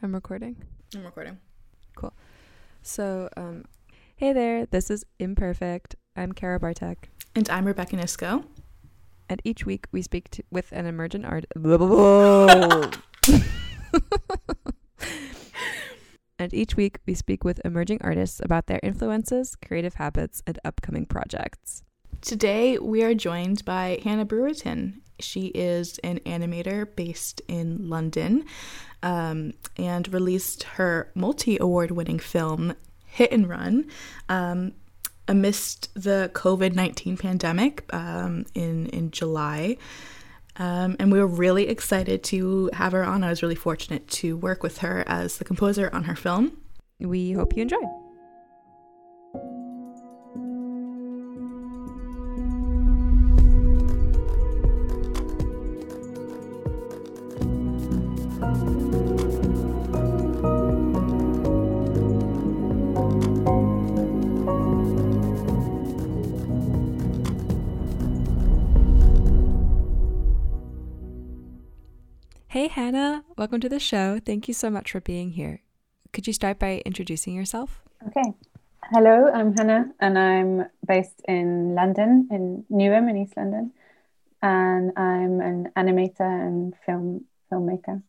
I'm recording. I'm recording. Cool. So, um, hey there, this is Imperfect. I'm Kara Bartek. And I'm Rebecca Nisco. And each week we speak to, with an emergent artist. and each week we speak with emerging artists about their influences, creative habits, and upcoming projects. Today we are joined by Hannah Brewerton. She is an animator based in London um, and released her multi award winning film, Hit and Run. Um, amidst the COVID 19 pandemic um, in, in July. Um, and we were really excited to have her on. I was really fortunate to work with her as the composer on her film. We hope you enjoy. Hey, Hannah. Welcome to the show. Thank you so much for being here. Could you start by introducing yourself? Okay. Hello, I'm Hannah, and I'm based in London, in Newham, in East London, and I'm an animator and film filmmaker.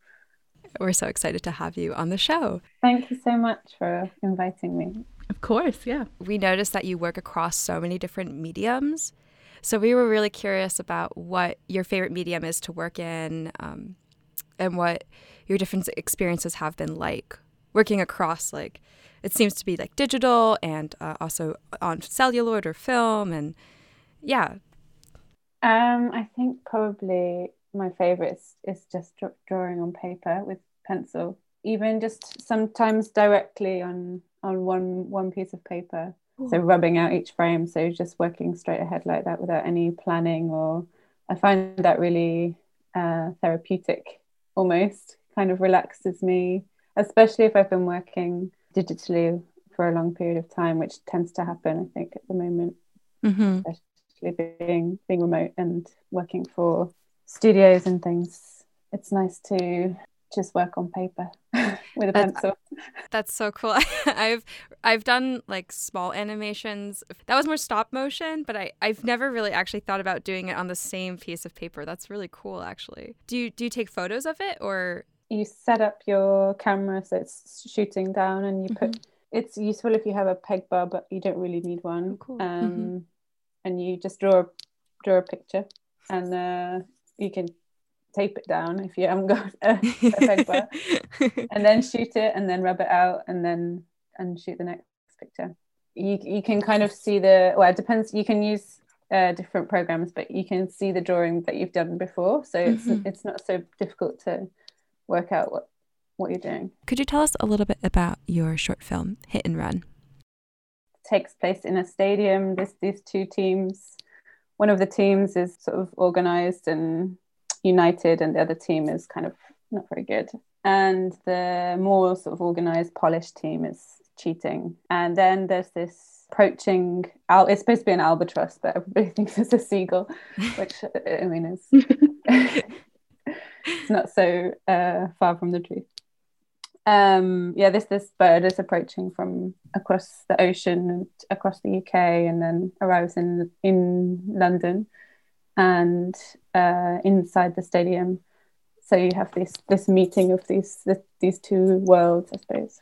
We're so excited to have you on the show. Thank you so much for inviting me. Of course, yeah. We noticed that you work across so many different mediums. So we were really curious about what your favorite medium is to work in, um, and what your different experiences have been like working across like it seems to be like digital and uh, also on celluloid or film and yeah. Um i think probably my favorite is, is just drawing on paper with pencil even just sometimes directly on on one one piece of paper. Ooh. so rubbing out each frame so just working straight ahead like that without any planning or i find that really uh, therapeutic almost kind of relaxes me, especially if I've been working digitally for a long period of time, which tends to happen, I think, at the moment, mm-hmm. especially being being remote and working for studios and things. It's nice to just work on paper with a pencil. That's so cool. I've I've done like small animations. That was more stop motion, but I I've never really actually thought about doing it on the same piece of paper. That's really cool actually. Do you do you take photos of it or you set up your camera so it's shooting down and you put mm-hmm. it's useful if you have a peg bar but you don't really need one. Oh, cool. Um mm-hmm. and you just draw draw a picture and uh, you can tape it down if you haven't got a, a bar, and then shoot it and then rub it out and then and shoot the next picture. You you can kind of see the well it depends you can use uh, different programs but you can see the drawing that you've done before so it's mm-hmm. it's not so difficult to work out what what you're doing. Could you tell us a little bit about your short film Hit and Run? It takes place in a stadium. This these two teams. One of the teams is sort of organized and united and the other team is kind of not very good. And the more sort of organized polished team is cheating. And then there's this approaching al- it's supposed to be an albatross but everybody thinks it's a seagull which i mean is it's not so uh, far from the truth. Um yeah this this bird is approaching from across the ocean and across the uk and then arrives in in london and uh, inside the stadium. So you have this this meeting of these these two worlds, I suppose,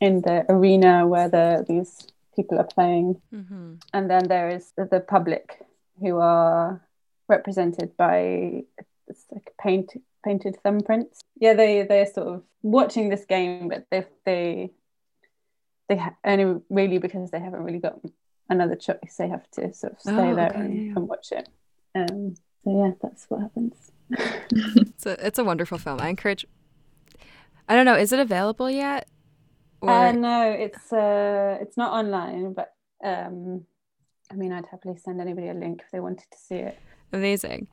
in the arena where the these people are playing, mm-hmm. and then there is the, the, public who are represented by it's like paint painted thumbprints. Yeah, they they're sort of watching this game, but they they they ha- only really because they haven't really got another choice. They have to sort of stay oh, there okay. and, and watch it. Um, so yeah, that's what happens. it's a it's a wonderful film. I encourage. I don't know. Is it available yet? Or... Uh, no, it's uh, it's not online. But um, I mean, I'd happily send anybody a link if they wanted to see it. Amazing.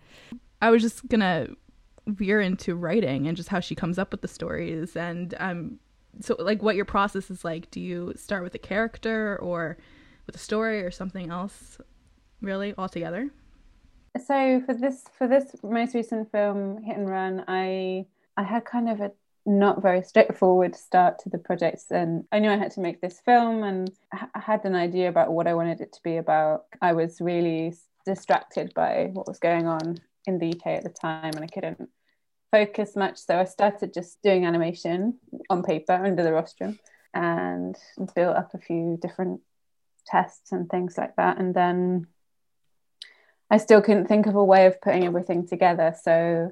I was just gonna veer into writing and just how she comes up with the stories and um so like what your process is like do you start with a character or with a story or something else really altogether so for this for this most recent film hit and run i i had kind of a not very straightforward start to the project. And I knew I had to make this film, and I had an idea about what I wanted it to be about. I was really distracted by what was going on in the UK at the time, and I couldn't focus much. So I started just doing animation on paper under the rostrum and built up a few different tests and things like that. And then I still couldn't think of a way of putting everything together. So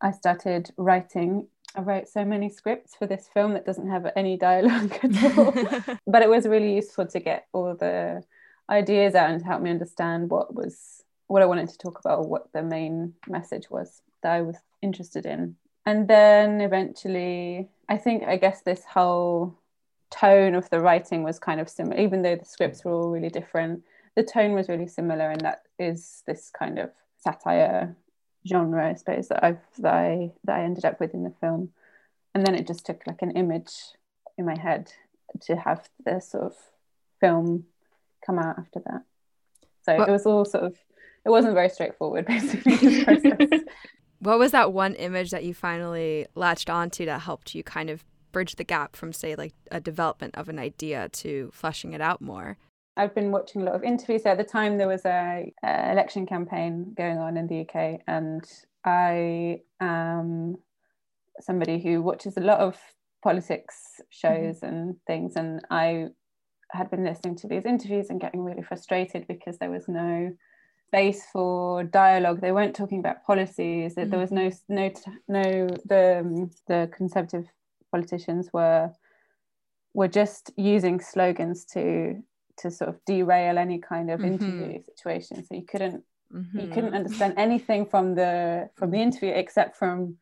I started writing. I wrote so many scripts for this film that doesn't have any dialogue at all. but it was really useful to get all the ideas out and to help me understand what was what I wanted to talk about or what the main message was that I was interested in. And then eventually, I think, I guess this whole tone of the writing was kind of similar, even though the scripts were all really different. The tone was really similar, and that is this kind of satire genre, I suppose, that I've that I that I ended up with in the film. And then it just took like an image in my head to have the sort of film come out after that. So it was all sort of it wasn't very straightforward basically. what was that one image that you finally latched onto that helped you kind of bridge the gap from say like a development of an idea to fleshing it out more? I've been watching a lot of interviews. So At the time, there was a, a election campaign going on in the UK, and I am somebody who watches a lot of politics shows mm-hmm. and things, and I had been listening to these interviews and getting really frustrated because there was no space for dialogue. They weren't talking about policies. Mm-hmm. There was no no no the um, the conservative politicians were were just using slogans to to sort of derail any kind of mm-hmm. interview situation. So you couldn't mm-hmm. you couldn't understand anything from the from the interview except from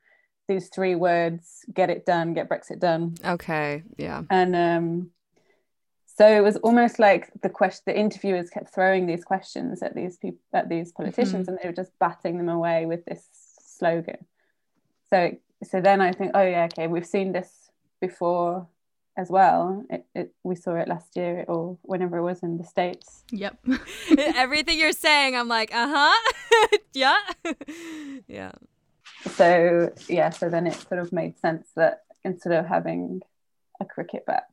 these three words: "Get it done, get Brexit done." Okay, yeah. And um, so it was almost like the question the interviewers kept throwing these questions at these people at these politicians, mm-hmm. and they were just batting them away with this slogan. So so then I think, oh yeah, okay, we've seen this before as well. It, it, we saw it last year or whenever it was in the States. Yep. Everything you're saying, I'm like, uh huh. yeah. yeah. So, yeah, so then it sort of made sense that instead of having a cricket bat,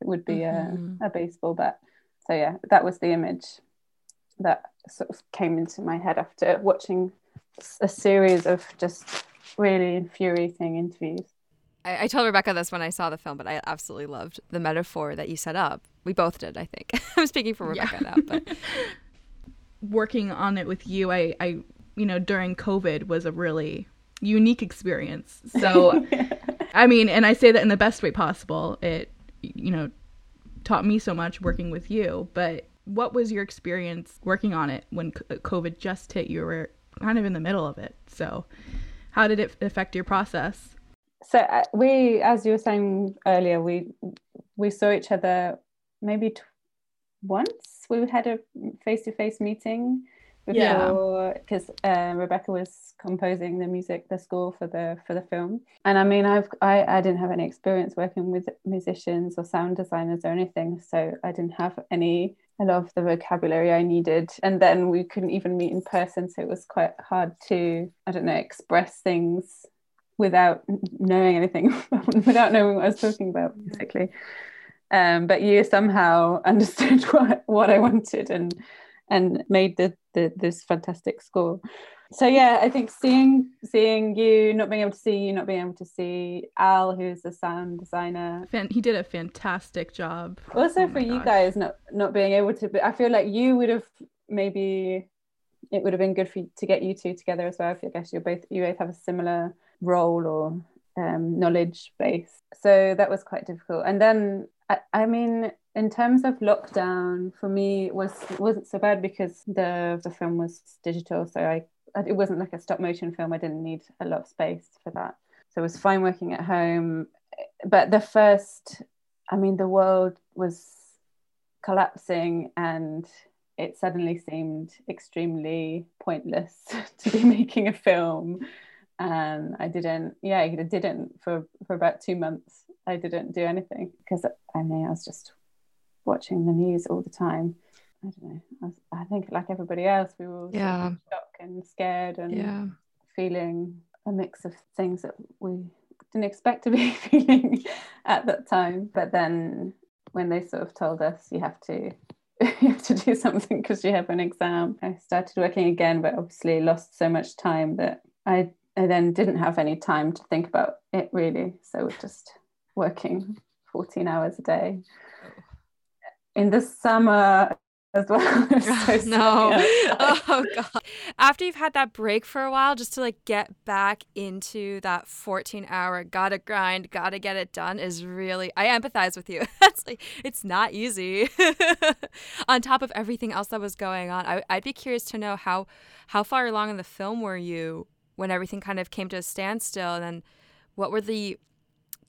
it would be mm-hmm. a, a baseball bat. So, yeah, that was the image that sort of came into my head after watching a series of just really infuriating interviews. I, I told Rebecca this when I saw the film, but I absolutely loved the metaphor that you set up. We both did, I think. I'm speaking for Rebecca yeah. now, but working on it with you, I, I, you know, during COVID was a really unique experience. So, I mean, and I say that in the best way possible. It, you know, taught me so much working with you. But what was your experience working on it when uh, COVID just hit? You were kind of in the middle of it. So, how did it affect your process? So uh, we as you were saying earlier we we saw each other maybe t- once. We had a face-to-face meeting before because yeah. uh, Rebecca was composing the music the score for the for the film. And I mean I've I, I didn't have any experience working with musicians or sound designers or anything so I didn't have any a lot of the vocabulary I needed. And then we couldn't even meet in person so it was quite hard to I don't know express things without knowing anything, without knowing what I was talking about, basically. Um, but you somehow understood what, what I wanted and and made the, the this fantastic score. So yeah, I think seeing seeing you, not being able to see you, not being able to see Al, who's the sound designer. He did a fantastic job. Also oh for you gosh. guys, not not being able to. But I feel like you would have maybe it would have been good for you, to get you two together as well. I guess you're both you both have a similar role or um, knowledge base. So that was quite difficult. And then, I, I, mean, in terms of lockdown, for me, was wasn't so bad because the the film was digital, so I it wasn't like a stop motion film. I didn't need a lot of space for that, so it was fine working at home. But the first, I mean, the world was collapsing and it suddenly seemed extremely pointless to be making a film and I didn't yeah I didn't for for about two months I didn't do anything because I mean I was just watching the news all the time I don't know I, was, I think like everybody else we were yeah shocked and scared and yeah. feeling a mix of things that we didn't expect to be feeling at that time. But then when they sort of told us you have to you have to do something because you have an exam, I started working again, but obviously lost so much time that I I then didn't have any time to think about it really. So we're just working 14 hours a day. Oh. In the summer, as well. so no. oh god. After you've had that break for a while just to like get back into that 14 hour gotta grind, gotta get it done is really I empathize with you. That's like it's not easy. on top of everything else that was going on. I I'd be curious to know how how far along in the film were you when everything kind of came to a standstill and then what were the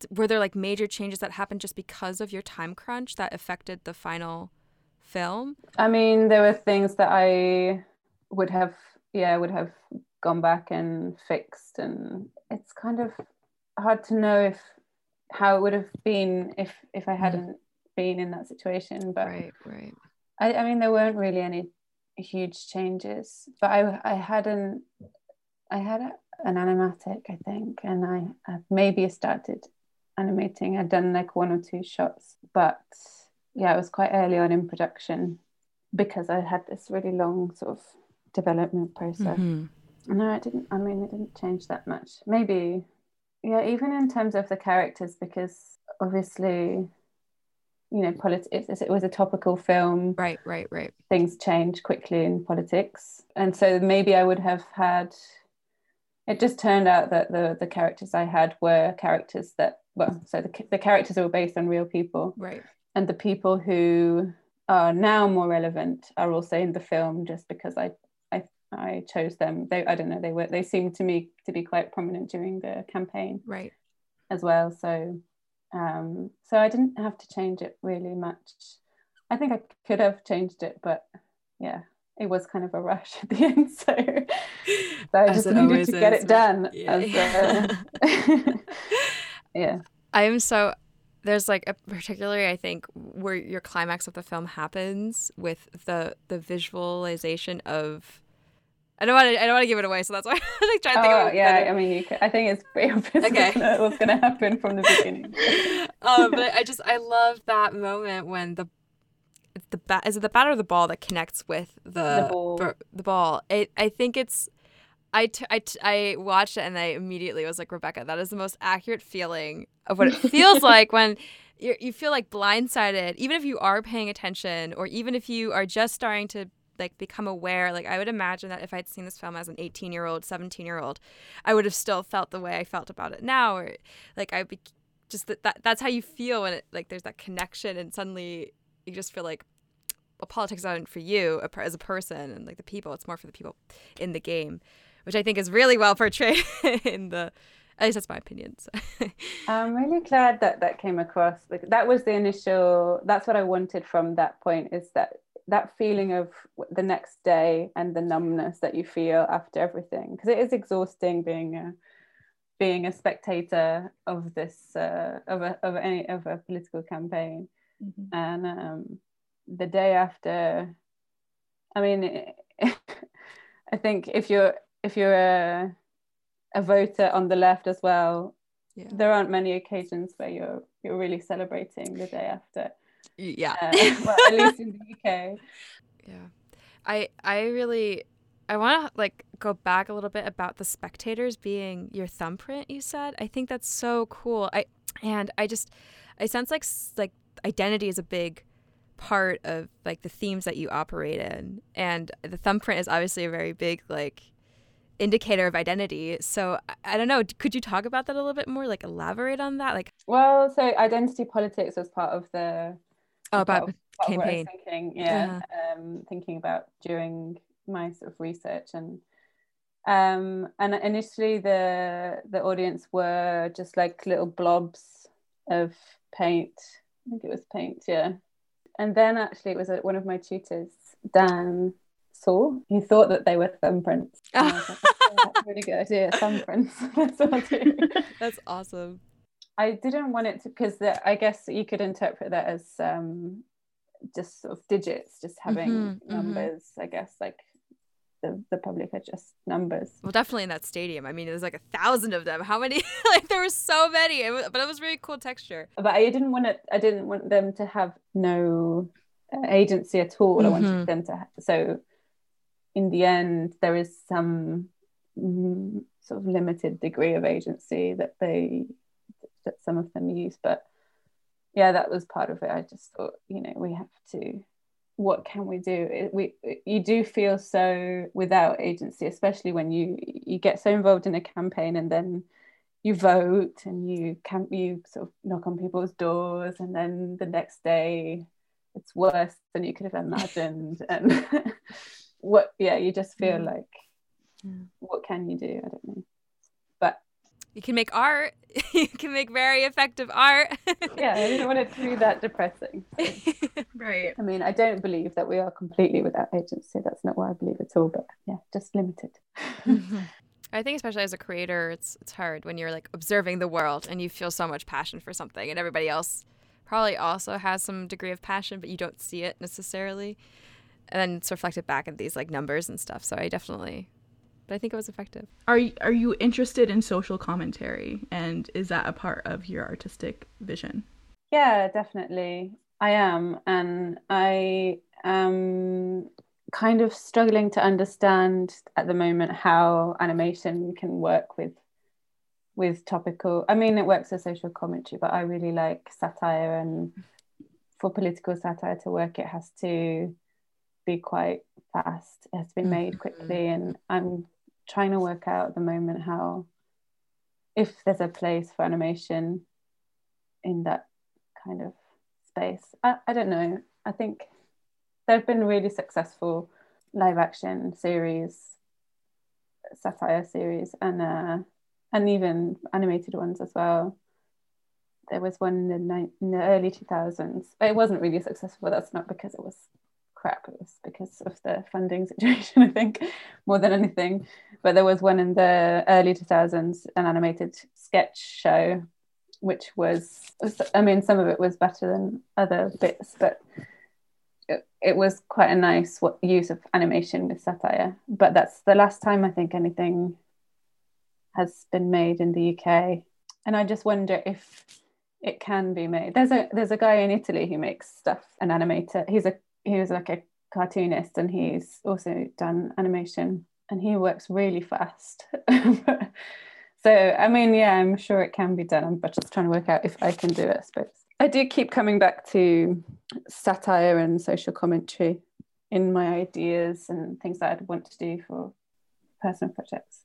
were there like major changes that happened just because of your time crunch that affected the final film? I mean, there were things that I would have, yeah, would have gone back and fixed, and it's kind of hard to know if how it would have been if if I mm. hadn't been in that situation. But right, right. I, I mean, there weren't really any huge changes, but I I hadn't I had a, an animatic, I think, and I, I maybe started animating. I'd done like one or two shots, but yeah, it was quite early on in production because I had this really long sort of development process. Mm-hmm. No, it didn't. I mean, it didn't change that much. Maybe, yeah, even in terms of the characters, because obviously, you know, politics. It was a topical film. Right, right, right. Things change quickly in politics, and so maybe I would have had. It just turned out that the the characters I had were characters that well, so the the characters were based on real people. Right and the people who are now more relevant are also in the film just because I I, I chose them. They I don't know they were they seemed to me to be quite prominent during the campaign, right, as well. So um, so I didn't have to change it really much. I think I could have changed it, but yeah, it was kind of a rush at the end. So, so I just needed to get is. it done. Yeah. As, uh, yeah. I am so there's like a particularly I think where your climax of the film happens with the the visualization of I don't want to I don't want to give it away, so that's why I'm like trying to think oh, yeah, I mean, could, I think it's pretty obvious okay. what's going to happen from the beginning. um, but I just I love that moment when the the bat is it the bat or the ball that connects with the the ball. the ball. It I think it's I, t- I, t- I watched it and I immediately was like, Rebecca, that is the most accurate feeling of what it feels like when you you feel like blindsided, even if you are paying attention or even if you are just starting to like become aware. Like I would imagine that if I'd seen this film as an 18 year old, 17 year old, I would have still felt the way I felt about it now. Or like I'd be just that, that that's how you feel when it like there's that connection and suddenly you just feel like politics aren't for you as a person and like the people. It's more for the people in the game which I think is really well portrayed in the. At least that's my opinion. So. I'm really glad that that came across. Like that was the initial. That's what I wanted from that point. Is that that feeling of the next day and the numbness that you feel after everything because it is exhausting being a being a spectator of this uh, of a of any of a political campaign mm-hmm. and um, the day after i mean i think if you're if you're a a voter on the left as well, yeah. there aren't many occasions where you're you're really celebrating the day after. Yeah. Uh, well, at least in the UK. Yeah. I I really I want to like go back a little bit about the spectators being your thumbprint you said. I think that's so cool. I and I just I sense like like identity is a big part of like the themes that you operate in and the thumbprint is obviously a very big like indicator of identity. So I don't know. Could you talk about that a little bit more? Like elaborate on that? Like well, so identity politics was part of the oh about campaign. Thinking, yeah, uh-huh. um, thinking about during my sort of research and um and initially the the audience were just like little blobs of paint. I think it was paint, yeah. And then actually it was one of my tutors, Dan saw. He thought that they were thumbprints. like, oh, that's really good idea. Thumbprints. that's, that's awesome. I didn't want it to because I guess you could interpret that as um, just sort of digits, just having mm-hmm, mm-hmm. numbers. Mm-hmm. I guess like of the public are just numbers. Well, definitely in that stadium. I mean, there's like a thousand of them. How many? like there were so many, it was, but it was really cool texture. But I didn't want it. I didn't want them to have no uh, agency at all. Mm-hmm. I wanted mm-hmm. them to. Have, so, in the end, there is some mm, sort of limited degree of agency that they that some of them use, but yeah, that was part of it. I just thought, you know, we have to what can we do we you do feel so without agency especially when you you get so involved in a campaign and then you vote and you can you sort of knock on people's doors and then the next day it's worse than you could have imagined and what yeah you just feel mm. like mm. what can you do i don't know you can make art. you can make very effective art. yeah, I didn't want it to be that depressing. right. I mean, I don't believe that we are completely without agency. That's not what I believe at all. But yeah, just limited. Mm-hmm. I think especially as a creator, it's it's hard when you're like observing the world and you feel so much passion for something, and everybody else probably also has some degree of passion, but you don't see it necessarily. And then it's reflected back in these like numbers and stuff. So I definitely but I think it was effective. Are you, are you interested in social commentary, and is that a part of your artistic vision? Yeah, definitely. I am, and I am kind of struggling to understand at the moment how animation can work with with topical. I mean, it works as social commentary, but I really like satire, and for political satire to work, it has to be quite fast. It has to be made mm-hmm. quickly, and I'm trying to work out at the moment how if there's a place for animation in that kind of space. I, I don't know. I think there have been really successful live action series, satire series, and uh, and even animated ones as well. There was one in the, ni- in the early 2000s. It wasn't really successful. That's not because it was because of the funding situation, I think, more than anything. But there was one in the early 2000s, an animated sketch show, which was, I mean, some of it was better than other bits, but it, it was quite a nice use of animation with satire. But that's the last time I think anything has been made in the UK. And I just wonder if it can be made. There's a there's a guy in Italy who makes stuff, an animator. He's a he was like a cartoonist and he's also done animation and he works really fast. so I mean, yeah, I'm sure it can be done, but just trying to work out if I can do it, I suppose. I do keep coming back to satire and social commentary in my ideas and things that I'd want to do for personal projects.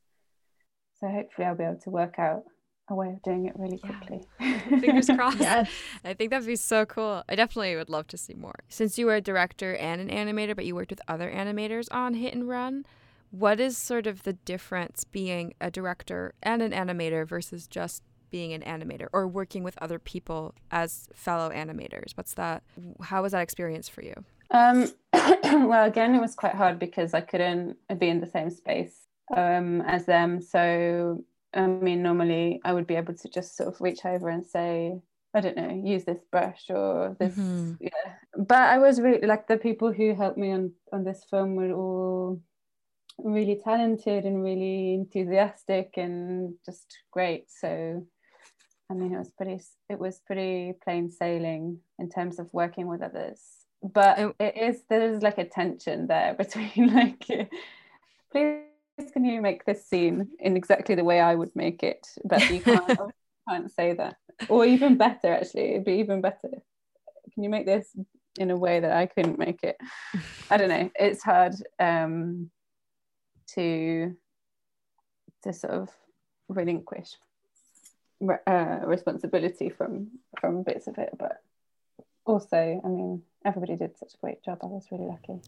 So hopefully I'll be able to work out a way of doing it really quickly. Yeah. Fingers crossed. yes. I think that'd be so cool. I definitely would love to see more. Since you were a director and an animator, but you worked with other animators on Hit and Run, what is sort of the difference being a director and an animator versus just being an animator or working with other people as fellow animators? What's that? How was that experience for you? Um, well, again, it was quite hard because I couldn't be in the same space um, as them. So I mean, normally I would be able to just sort of reach over and say, I don't know, use this brush or this. Mm-hmm. Yeah. But I was really like the people who helped me on on this film were all really talented and really enthusiastic and just great. So, I mean, it was pretty it was pretty plain sailing in terms of working with others. But it is there is like a tension there between like, please can you make this scene in exactly the way I would make it? But you can't, can't say that. Or even better, actually, it'd be even better. Can you make this in a way that I couldn't make it? I don't know. It's hard um, to to sort of relinquish uh, responsibility from from bits of it, but also, I mean, everybody did such a great job. I was really lucky.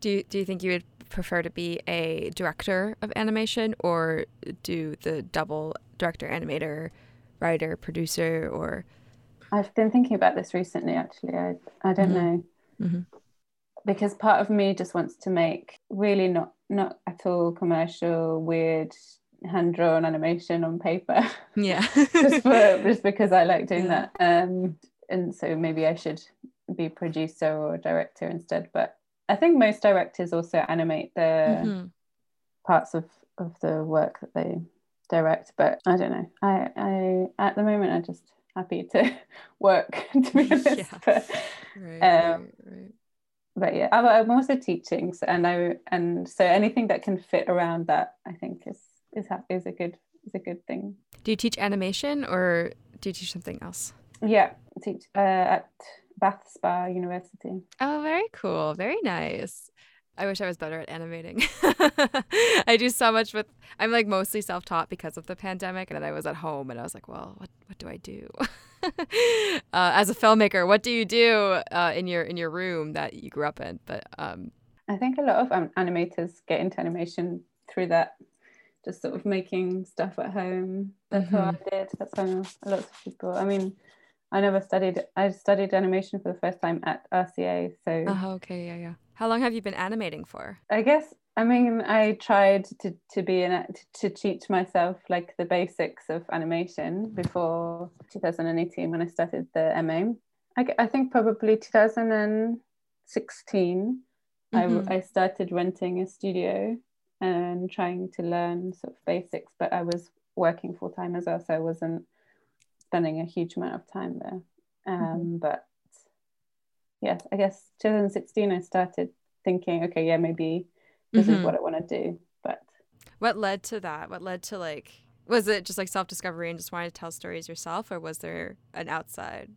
Do you, do you think you would prefer to be a director of animation or do the double director, animator, writer, producer, or? I've been thinking about this recently. Actually, I I don't mm-hmm. know mm-hmm. because part of me just wants to make really not not at all commercial, weird hand drawn animation on paper. Yeah, just for just because I like doing yeah. that. Um, and so maybe I should be producer or director instead. But I think most directors also animate the mm-hmm. parts of of the work that they direct. But I don't know. I I at the moment I'm just happy to work to be honest. Yeah. But, right, um, right, right. but yeah, I'm also teaching, so, and I and so anything that can fit around that, I think is is is a good is a good thing. Do you teach animation or do you teach something else? Yeah, teach uh, at Bath Spa University. Oh, very cool. Very nice. I wish I was better at animating. I do so much with I'm like mostly self-taught because of the pandemic and then I was at home and I was like, well, what what do I do? uh, as a filmmaker, what do you do uh, in your in your room that you grew up in? But um, I think a lot of um, animators get into animation through that just sort of making stuff at home. That's mm-hmm. how I did. That's how lots of people. I mean, I never studied. I studied animation for the first time at RCA. So. Oh, okay, yeah, yeah. How long have you been animating for? I guess. I mean, I tried to to be an to teach myself like the basics of animation before 2018 when I started the MA. I, I think probably 2016. Mm-hmm. I, I started renting a studio and trying to learn sort of basics, but I was working full time as well, so I wasn't spending a huge amount of time there. Um, mm-hmm. But yes, I guess 2016 I started thinking, okay, yeah, maybe this mm-hmm. is what I want to do. But what led to that? What led to like, was it just like self discovery and just wanting to tell stories yourself, or was there an outside?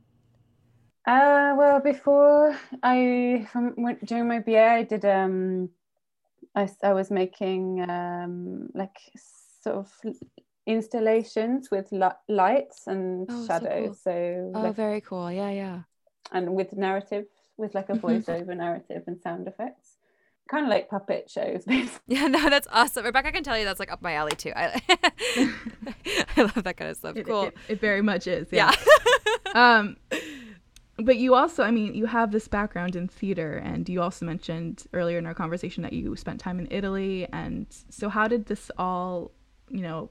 Uh, well, before I from during my BA, I did um I, I was making um, like sort of installations with lights and oh, shadows. So, cool. so oh, like, very cool. Yeah, yeah. And with narrative, with like a mm-hmm. voiceover narrative and sound effects. Kind of like puppet shows. basically. yeah, no, that's awesome. Rebecca I can tell you that's like up my alley too. I, I love that kind of stuff. Cool. It, it, it very much is. Yeah. yeah. um, but you also, I mean, you have this background in theater, and you also mentioned earlier in our conversation that you spent time in Italy. And so, how did this all, you know,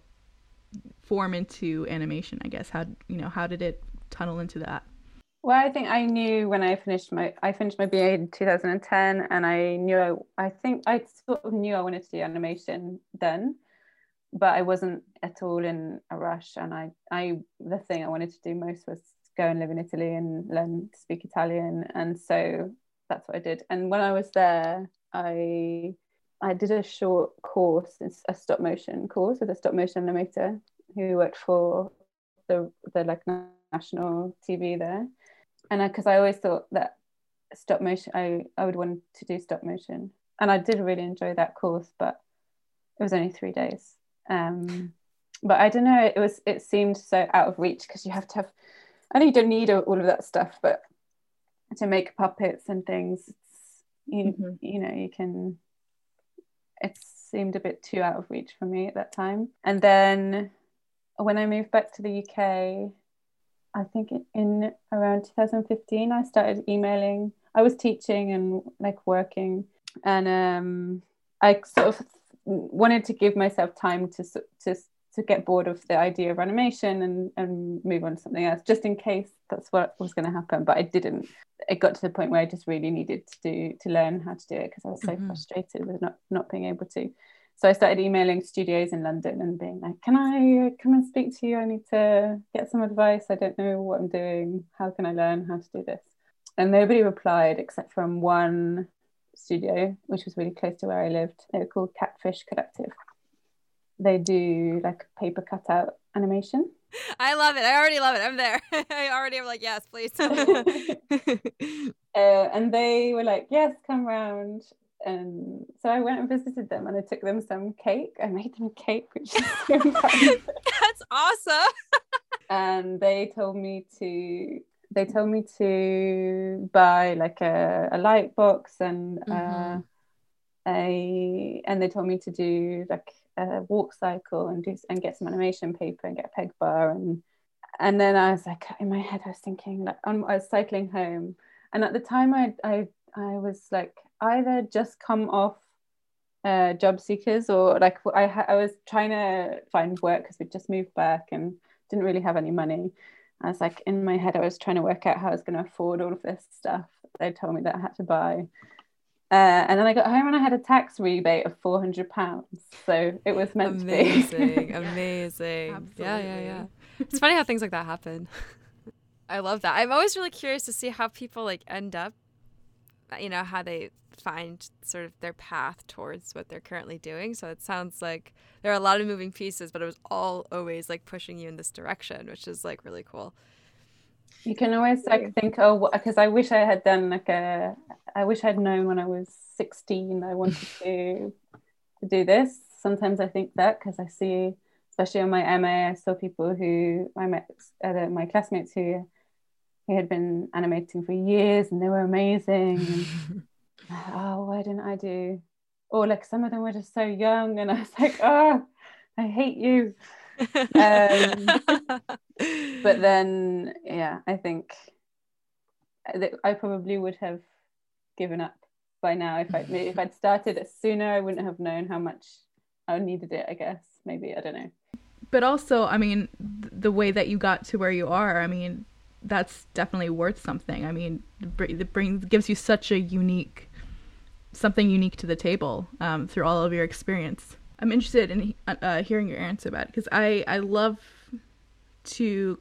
form into animation? I guess how you know how did it tunnel into that? Well, I think I knew when I finished my I finished my BA in 2010, and I knew I, I think I sort of knew I wanted to do animation then, but I wasn't at all in a rush. And I I the thing I wanted to do most was go and live in Italy and learn to speak Italian. And so that's what I did. And when I was there, I I did a short course, it's a stop motion course with a stop motion animator who worked for the the like national TV there. And because I, I always thought that stop motion, I I would want to do stop motion, and I did really enjoy that course, but it was only three days. Um, but I don't know, it was it seemed so out of reach because you have to have I know you don't need all of that stuff, but to make puppets and things, you mm-hmm. you know you can. It seemed a bit too out of reach for me at that time. And then when I moved back to the UK, I think in around 2015, I started emailing. I was teaching and like working, and um, I sort of wanted to give myself time to to to get bored of the idea of animation and, and move on to something else, just in case that's what was going to happen. But I didn't. It got to the point where I just really needed to do to learn how to do it because I was so mm-hmm. frustrated with not not being able to. So I started emailing studios in London and being like, "Can I come and speak to you? I need to get some advice. I don't know what I'm doing. How can I learn how to do this?" And nobody replied except from one studio, which was really close to where I lived. They were called Catfish Collective they do like paper cutout animation. I love it. I already love it. I'm there. I already am like, yes, please. uh, and they were like, yes, come round. And so I went and visited them and I took them some cake. I made them a cake, which is so That's awesome. and they told me to they told me to buy like a, a light box and uh, mm-hmm. uh, a and they told me to do like a walk cycle and do and get some animation paper and get a peg bar and and then I was like in my head I was thinking like I was cycling home and at the time I I I was like either just come off uh, job seekers or like I I was trying to find work because we'd just moved back and didn't really have any money. I was like in my head I was trying to work out how I was going to afford all of this stuff they told me that I had to buy Uh, and then I got home and I had a tax rebate of four hundred pounds. So it was meant amazing, to be. amazing. Yeah, yeah, yeah. It's funny how things like that happen. I love that. I'm always really curious to see how people like end up, you know, how they find sort of their path towards what they're currently doing. So it sounds like there are a lot of moving pieces, but it was all always like pushing you in this direction, which is like really cool. You can always like think, oh, because I wish I had done like a, I wish I'd known when I was 16 I wanted to to do this. Sometimes I think that because I see, especially on my MA, I saw people who I met, uh, my classmates who who had been animating for years and they were amazing. And, oh, why didn't I do? Or like some of them were just so young, and I was like, oh, I hate you um, but then, yeah, I think that I probably would have given up by now if I if I'd started it sooner. I wouldn't have known how much I needed it. I guess maybe I don't know. But also, I mean, the way that you got to where you are, I mean, that's definitely worth something. I mean, it brings gives you such a unique something unique to the table um, through all of your experience. I'm interested in uh, hearing your answer about it because I I love to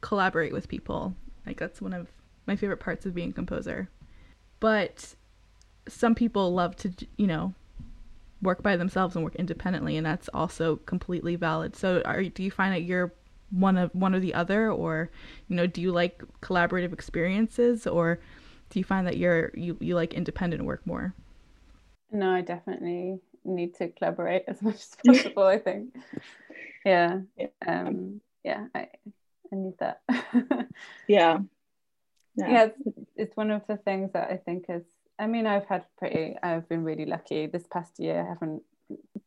collaborate with people. Like that's one of my favorite parts of being a composer. But some people love to you know work by themselves and work independently, and that's also completely valid. So, are do you find that you're one of one or the other, or you know, do you like collaborative experiences, or do you find that you're you you like independent work more? No, I definitely need to collaborate as much as possible i think. Yeah um yeah i i need that. Yeah. Yeah, yeah. it's, it's, one of the things that i think is i mean i've had pretty i've been really lucky this past year. I haven't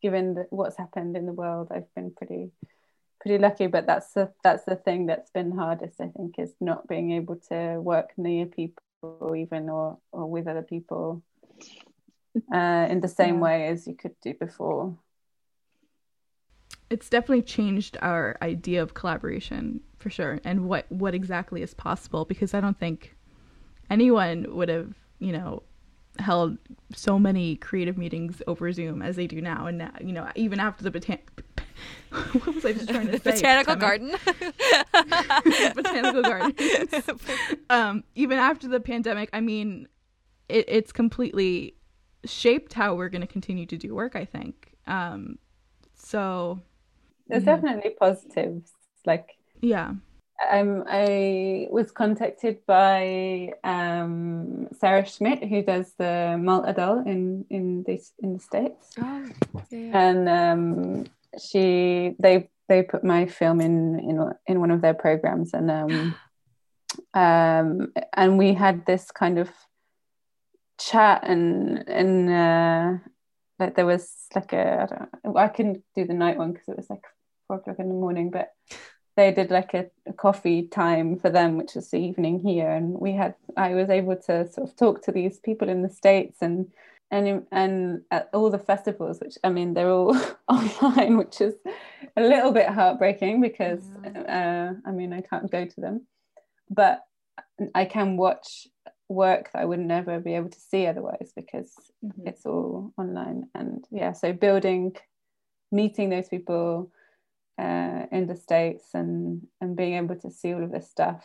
given the, what's happened in the world i've been pretty pretty lucky. But that's the that's the thing that's been hardest i think is not being able to work near people or even or or with other people uh, in the same yeah. way as you could do before. It's definitely changed our idea of collaboration for sure, and what what exactly is possible. Because I don't think anyone would have, you know, held so many creative meetings over Zoom as they do now. And now, you know, even after the botan- what was I just trying to say? Botanical garden. Botanical garden. um, even after the pandemic, I mean, it, it's completely shaped how we're going to continue to do work i think um so there's yeah. definitely positives like yeah um, I was contacted by um, Sarah Schmidt, who does the Malt Adult in in the in the states, oh, yeah. and um, she they they put my film in in in one of their programs, and um, um, and we had this kind of chat and and uh, like there was like a I don't know, I couldn't do the night one because it was like four o'clock in the morning, but they did like a, a, coffee time for them, which was the evening here, and we had I was able to sort of talk to these people in the states and and and at all the festivals, which I mean they're all online, which is a little bit heartbreaking because uh, I mean I can't go to them, but I can watch work that I would never be able to see otherwise because mm-hmm. it's all online. And yeah, so building, meeting those people uh, in the States and, and being able to see all of this stuff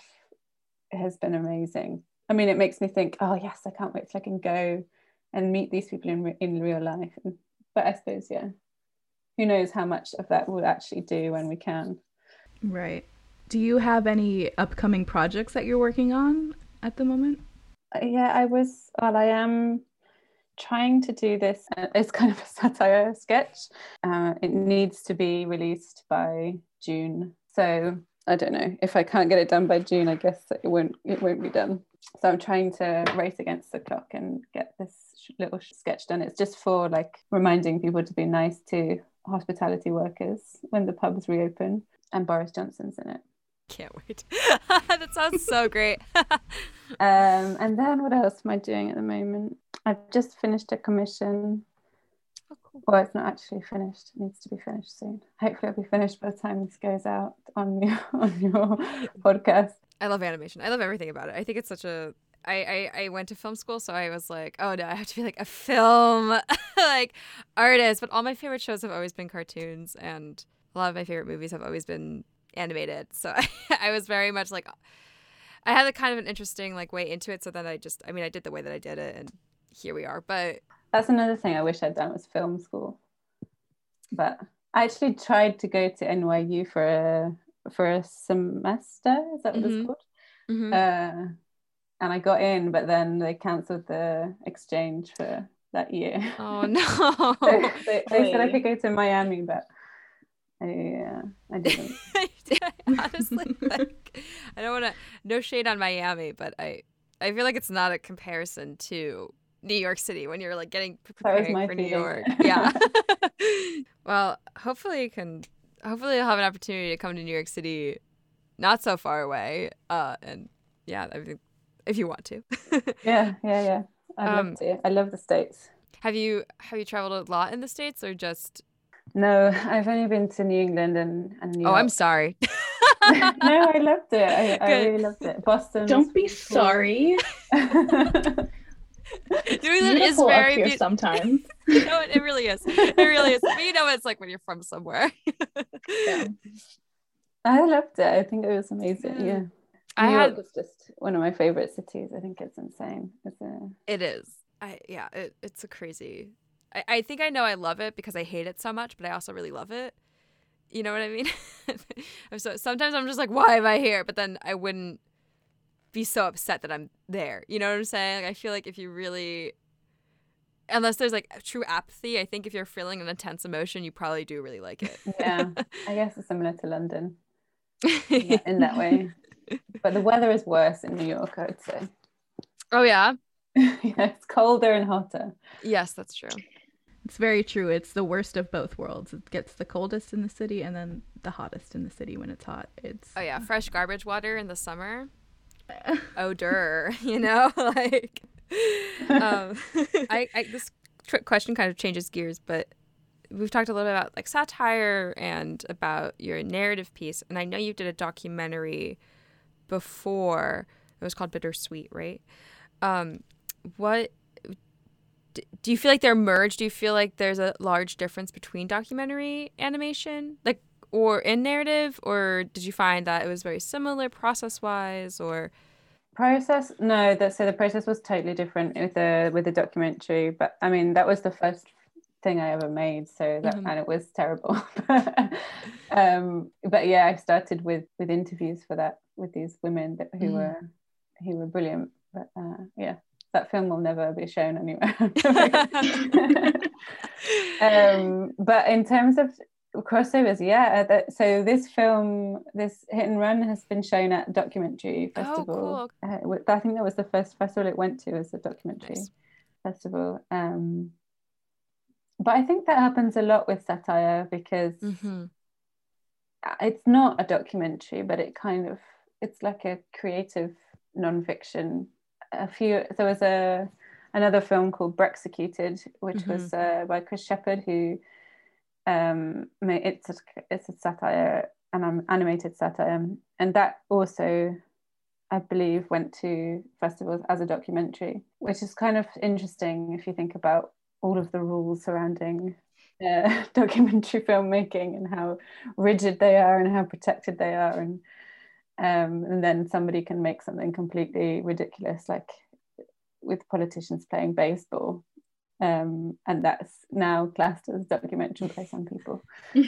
has been amazing. I mean, it makes me think, oh, yes, I can't wait till I can go and meet these people in, in real life. And, but I suppose, yeah, who knows how much of that we'll actually do when we can. Right. Do you have any upcoming projects that you're working on at the moment? Yeah, I was, well, I am trying to do this. Uh, it's kind of a satire sketch. Uh, it needs to be released by June. So I don't know if I can't get it done by June. I guess it won't. It won't be done. So I'm trying to race against the clock and get this little sketch done. It's just for like reminding people to be nice to hospitality workers when the pubs reopen, and Boris Johnson's in it. Can't wait. that sounds so great. um, and then what else am I doing at the moment? I've just finished a commission. Oh, cool. Well, it's not actually finished. It needs to be finished soon. Hopefully, it'll be finished by the time this goes out on your on your podcast. I love animation. I love everything about it. I think it's such a I, I, I went to film school, so I was like, oh no, I have to be like a film like artist. But all my favorite shows have always been cartoons, and a lot of my favorite movies have always been animated. So I, I was very much like, I had a kind of an interesting like way into it. So then I just, I mean, I did the way that I did it, and here we are. But that's another thing I wish I'd done was film school. But I actually tried to go to NYU for a for a semester. Is that what Mhm. it's called? Mhm. Uh, and I got in, but then they cancelled the exchange for that year. oh no. So they, they said I could go to Miami, but I, uh, I didn't. honestly like i don't want to no shade on miami but i i feel like it's not a comparison to new york city when you're like getting preparing for new york yeah well hopefully you can hopefully you'll have an opportunity to come to new york city not so far away uh and yeah i think if you want to yeah, yeah, yeah. I Um, love to. I love the states. have you have you traveled a lot in the states or just No, I've only been to New England and, and New oh i'm sorry no, I loved it. I, I really loved it. Boston. Don't be cool. sorry. New England is very here beautiful sometimes. you know, it, it really is. It really is. But you know what it's like when you're from somewhere. Yeah. I loved it. I think it was amazing. Yeah. Yeah. I New had York was just one of my favorite cities. I think it's insane. It's a, it is. I yeah, it, it's a crazy. I, I think I know I love it because I hate it so much, but I also really love it. You know what I mean? I'm so sometimes I'm just like, why am I here? But then I wouldn't be so upset that I'm there. You know what I'm saying? Like I feel like if you really unless there's like true apathy, I think if you're feeling an intense emotion, you probably do really like it. yeah. I guess it's similar to London in that, in that way. But the weather is worse in New York, I would say. oh yeah. yeah, it's colder and hotter. Yes, that's true. It's very true. It's the worst of both worlds. It gets the coldest in the city and then the hottest in the city when it's hot. It's Oh yeah, fresh garbage water in the summer. Odor, you know, like. Um, I, I this tr- question kind of changes gears, but we've talked a little bit about like satire and about your narrative piece, and I know you did a documentary before. It was called Bittersweet, right? Um, what do you feel like they're merged? Do you feel like there's a large difference between documentary animation, like, or in narrative, or did you find that it was very similar process wise, or Process? No, that so the process was totally different with the with the documentary. But I mean, that was the first thing I ever made, so that Mhm. and it was terrible. um, but yeah, I started with with interviews for that with these women that, who Mhm. were who were brilliant. But uh, yeah, that film will never be shown anywhere. um, but in terms of crossovers, yeah. That, so this film, this hit and run, has been shown at documentary Festival. Oh, cool. Uh, I think that was the first festival it went to as a documentary Nice. festival. Um, but I think that happens a lot with satire because Mm-hmm. it's not a documentary, but it kind of it's like a creative nonfiction. A few there was a another film called Brexecuted, which was uh, by Chris Shepherd, who um it's a, it's a satire an animated satire, and that also I believe went to festivals as a documentary, which is kind of interesting if you think about all of the rules surrounding uh, documentary filmmaking and how rigid they are and how protected they are and um, and then somebody can make something completely ridiculous like with politicians playing baseball. Um, and that's now classed as documentary by some people.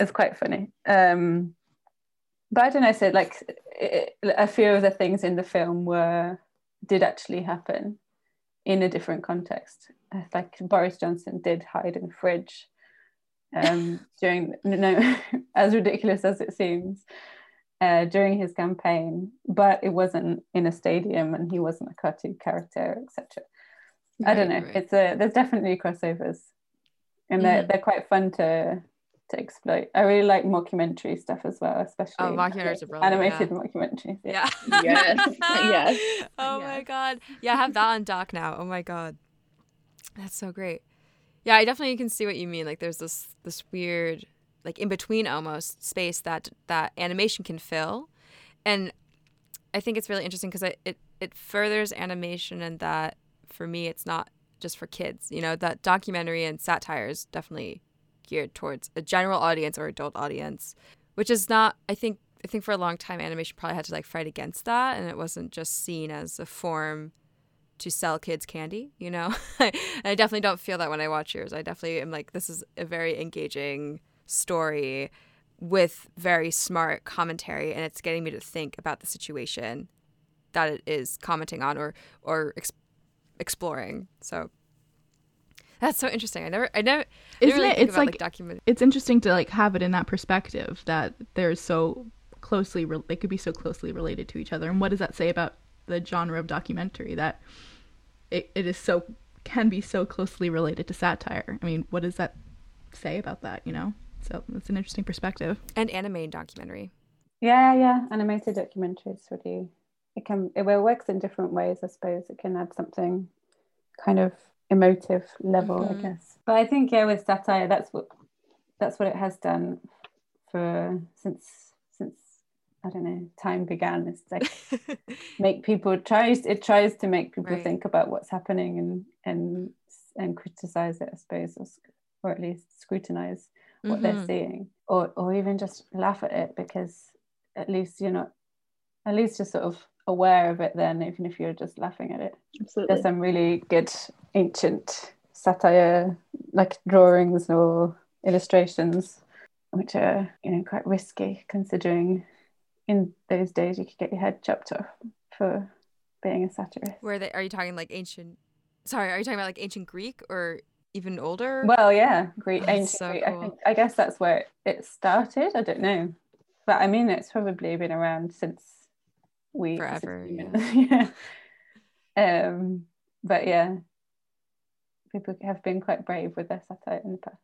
It's quite funny. Um, but I don't know so like it, a few of the things in the film were did actually happen in a different context. Uh, like Boris Johnson did hide in a fridge um, during no as ridiculous as it seems uh, during his campaign but it wasn't in a stadium and he wasn't a cartoon character etc I don't know Right, right. it's a there's definitely crossovers and they're, Mhm. they're quite fun to to exploit I really like mockumentary stuff as well especially Oh, mockumentaries are brilliant, animated mockumentaries Yeah. Yes. Yes. Oh my god. Yeah, I have that on doc now. Oh my god. That's so great. Yeah, I definitely can see what you mean. Like there's this this weird like in between almost space that that animation can fill. And I think it's really interesting because it it furthers animation and that for me it's not just for kids. You know, that documentary and satire is definitely geared towards a general audience or adult audience, which is not I think I think for a long time animation probably had to like fight against that and it wasn't just seen as a form to sell kids candy, you know? I definitely don't feel that when I watch yours. I definitely am like this is a very engaging story with very smart commentary and it's getting me to think about the situation that it is commenting on or or ex- exploring. So that's so interesting. I never, I never. Isn't really it? It's about, like, like document. It's interesting to like have it in that perspective that they're so closely. Re- they could be so closely related to each other. And what does that say about the genre of documentary that it, it is so can be so closely related to satire? I mean, what does that say about that? You know, so that's an interesting perspective. And anime documentary. Yeah, yeah, animated documentaries really. It can it works in different ways. I suppose it can add something kind of emotive level, mm-hmm. I guess. But I think yeah, with satire, that's what that's what it has done for since since I don't know time began. It's like make people tries it tries to make people right. think about what's happening and and and criticize it, I suppose, or, or at least scrutinize what mm-hmm. they're seeing, or or even just laugh at it because at least you're not at least you're sort of aware of it then even if you're just laughing at it Absolutely. there's some really good ancient satire like drawings or illustrations which are you know quite risky considering in those days you could get your head chopped off for being a satirist where they are you talking like ancient sorry are you talking about like ancient greek or even older well yeah greek oh, ancient so greek. Cool. I, think, I guess that's where it started i don't know but i mean it's probably been around since we forever yeah. yeah. um but yeah people have been quite brave with their satire in the past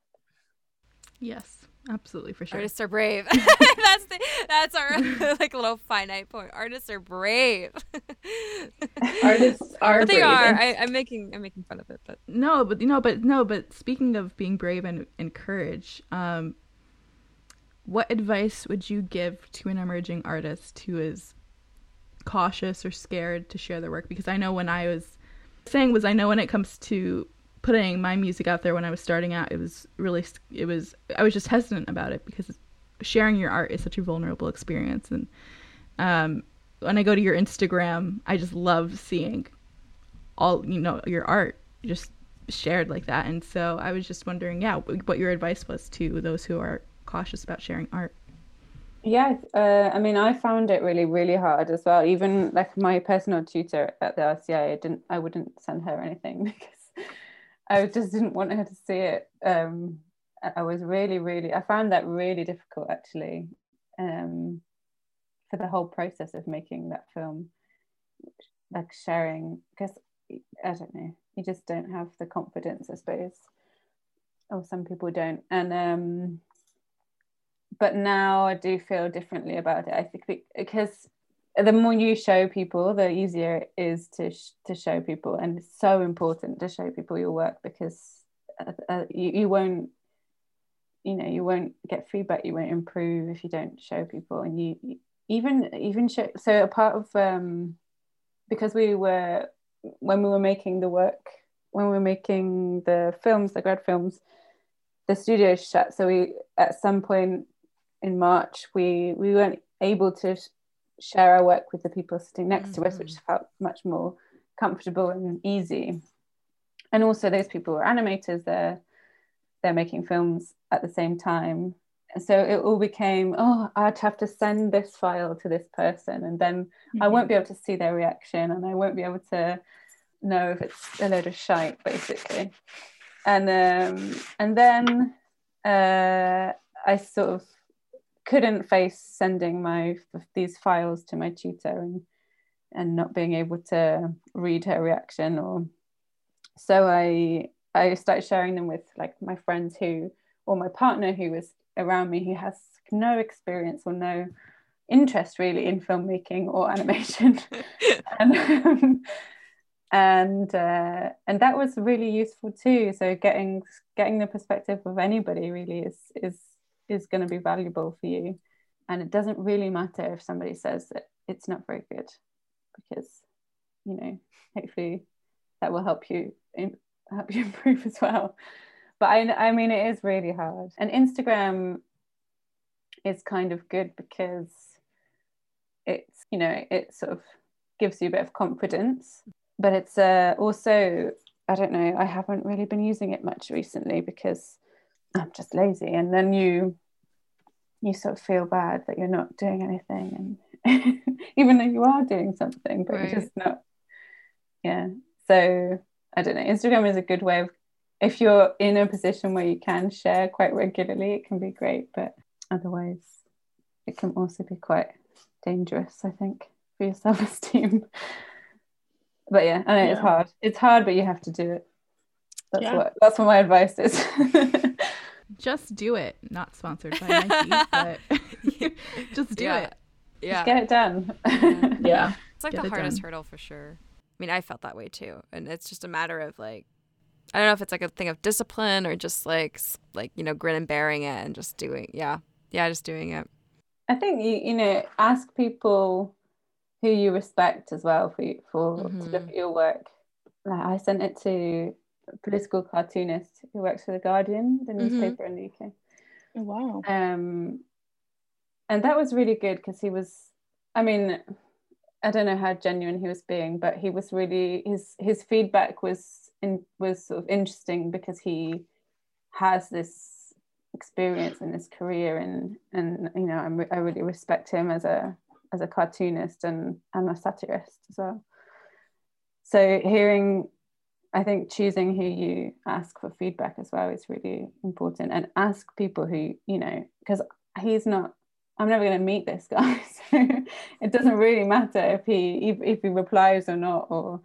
yes absolutely for sure. Artists are brave. That's the that's our like little finite point. Artists are brave. Artists are but they brave. are. I, i'm making i'm making fun of it but no but you know but no but speaking of being brave and, and courage um what advice would you give to an emerging artist who is cautious or scared to share their work? Because I know when I was saying was I know when it comes to putting my music out there when I was starting out it was really it was I was just hesitant about it because sharing your art is such a vulnerable experience. And um, when I go to your Instagram I just love seeing all you know your art just shared like that. And so I was just wondering yeah what your advice was to those who are cautious about sharing art. Yeah, uh, I mean, I found it really, really hard as well. Even like my personal tutor at the RCA, I didn't, I wouldn't send her anything because I just didn't want her to see it. Um, I was really, really, I found that really difficult actually, um, for the whole process of making that film, like sharing, because I don't know, you just don't have the confidence, I suppose, or some people don't, and um but now I do feel differently about it. I think because the more you show people, the easier it is to sh- to show people, and it's so important to show people your work because uh, uh, you, you won't, you know, you won't get feedback, you won't improve if you don't show people, and you, even even show. So a part of um, because we were when we were making the work, when we were making the films, the grad films, the studio shut. So we at some point in March, we we weren't able to share our work with the people sitting next mm-hmm. to us, which mm-hmm. felt much more comfortable and easy. And also, those people were animators. They're they're making films at the same time. And so it all became, oh, I'd have to send this file to this person, and then mm-hmm. I won't be able to see their reaction, and I won't be able to know if it's a load of shite, basically. And um, and then uh, I sort of couldn't face sending my these files to my tutor and and not being able to read her reaction or so I I started sharing them with like my friends who or my partner who was around me who has no experience or no interest really in filmmaking or animation. And um, and uh, and that was really useful too. So getting getting the perspective of anybody really is is is going to be valuable for you. And it doesn't really matter if somebody says that it's not very good because you know, hopefully that will help you in, help you improve as well. But I, I mean, it is really hard. And Instagram is kind of good because it's, you know, it sort of gives you a bit of confidence. But it's uh, also, I don't know, I haven't really been using it much recently because I'm just lazy. And then you, you sort of feel bad that you're not doing anything and even though you are doing something but right. you're just not yeah so i don't know instagram is a good way of if you're in a position where you can share quite regularly it can be great but otherwise it can also be quite dangerous i think for your self-esteem but yeah i know yeah. it's hard it's hard but you have to do it that's yeah. what that's what my advice is just do it not sponsored by nike but just do yeah. it yeah just get it done yeah it's like get the hardest done. hurdle for sure I mean, I felt that way too. And it's just a matter of like, I don't know if it's like a thing of discipline or just like, like, you know, grin and bearing it and just doing, yeah. Yeah, just doing it. I think, you, you know, ask people who you respect as well for, for mm-hmm. to look mm-hmm. at your work. Like I sent it to a political cartoonist who works for The Guardian, the mm-hmm. newspaper in the UK. Oh, wow. Um, and that was really good because he was, I mean, I don't know how genuine he was being, but he was really his his feedback was in was sort of interesting because he has this experience in his career and and you know I'm, I really respect him as a as a cartoonist and and a satirist as well. So hearing, I think choosing who you ask for feedback as well is really important, and ask people who you know because he's not I'm never going to meet this guy. So it doesn't really matter if he if, if he replies or not. Or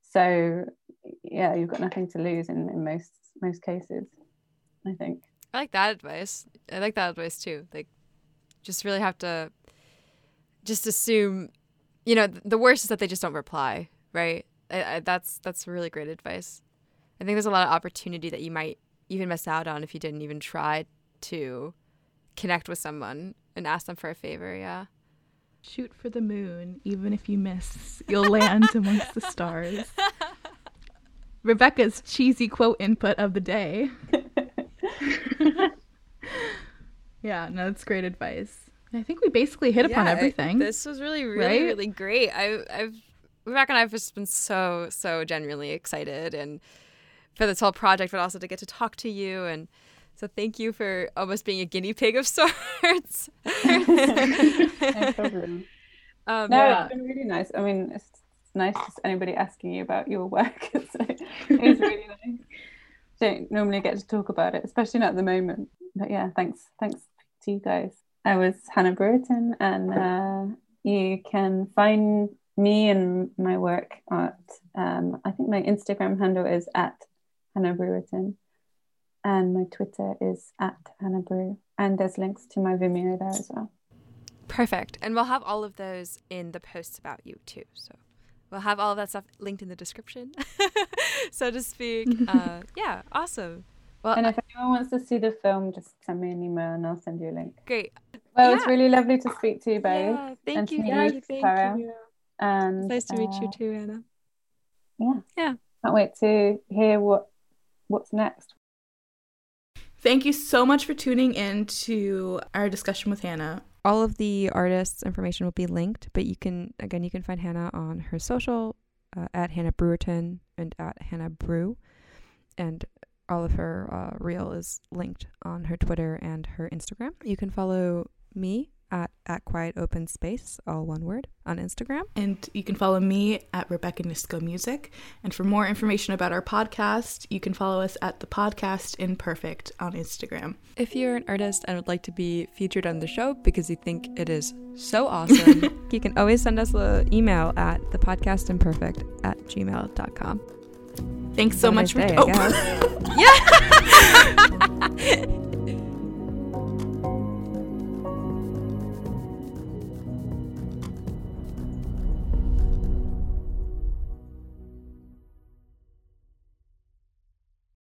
so yeah, you've got nothing to lose in, in most most cases. I think. I like that advice. I like that advice too. Like, just really have to just assume. You know, the worst is that they just don't reply. Right. I, I, that's that's really great advice. I think there's a lot of opportunity that you might even miss out on if you didn't even try to connect with someone and ask them for a favor. Yeah. Shoot for the moon. Even if you miss, you'll land amongst the stars. Rebecca's cheesy quote input of the day. yeah, no, that's great advice. I think we basically hit yeah, upon everything. this was really, really, right? really great. I, I've Rebecca and I've just been so, so genuinely excited and for this whole project, but also to get to talk to you and so thank you for almost being a guinea pig of sorts. no. Um, no, yeah. it's been really nice. I mean, it's nice just anybody asking you about your work. it's, it's really nice. Don't normally get to talk about it, especially not at the moment. But yeah, thanks, thanks to you guys. I was Hannah Brereton, and uh, you can find me and my work at um, I think my Instagram handle is at Hannah Brereton and my Twitter is at Hannah Brew. And there's links to my Vimeo there as well. Perfect. And we'll have all of those in the posts about you too. So we'll have all of that stuff linked in the description, so to speak. Uh, yeah, awesome. Well, and if anyone wants to see the film, just send me an email and I'll send you a link. Great. Well, yeah. it's really lovely to speak to you both. Yeah, thank you. Yeah, thank Sarah. you. And nice to uh, meet you too, Anna. Yeah. Yeah. Can't wait to hear what what's next. Thank you so much for tuning in to our discussion with Hannah. All of the artists' information will be linked, but you can, again, you can find Hannah on her social uh, at Hannah Brereton and at Hannah Brew. And all of her uh, reel is linked on her Twitter and her Instagram. You can follow me at, at Quiet Open Space, all one word, on Instagram. And you can follow me at Rebecca Nisco Music. And for more information about our podcast, you can follow us at the podcast Imperfect on Instagram. If you're an artist and would like to be featured on the show because you think it is so awesome, you can always send us an email at thepodcastimperfect at gmail.com. Thanks so much for day, oh. yeah.